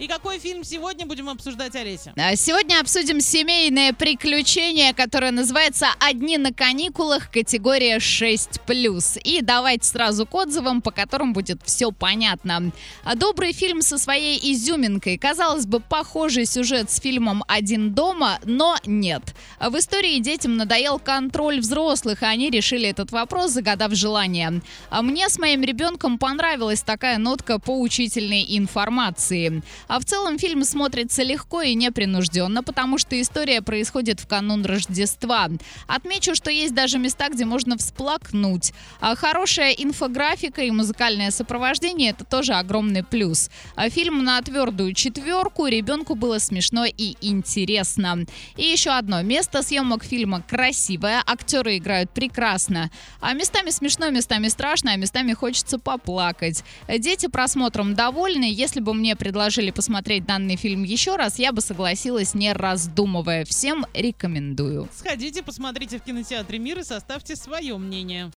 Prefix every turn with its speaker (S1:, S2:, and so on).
S1: И какой фильм сегодня будем обсуждать, Олеся?
S2: А, Сегодня обсудим семейное приключение, которое называется «Одни на каникулах. Категория 6+.» И давайте сразу к отзывам, по которым будет все понятно. А, Добрый фильм со своей изюминкой. Казалось бы, похожий сюжет с фильмом «Один дома», но нет. А В истории детям надоел контроль взрослых, и они решили этот вопрос, загадав желание. А Мне с моим ребенком понравилась такая нотка поучительной информации. А в целом фильм смотрится легко и непринужденно, потому что история происходит в канун Рождества. Отмечу, что есть даже места, где можно всплакнуть. А хорошая инфографика и музыкальное сопровождение – это тоже огромный плюс. А фильм на твердую четверку, ребенку было смешно и интересно. И еще одно. Место съемок фильма красивое, актеры играют прекрасно. А местами смешно, местами страшно, а местами хочется поплакать. Дети просмотром довольны. Если бы мне предложили посмотреть данный фильм еще раз, я бы согласилась, не раздумывая. Всем рекомендую.
S1: Сходите, посмотрите в кинотеатре «Мир» и составьте свое мнение.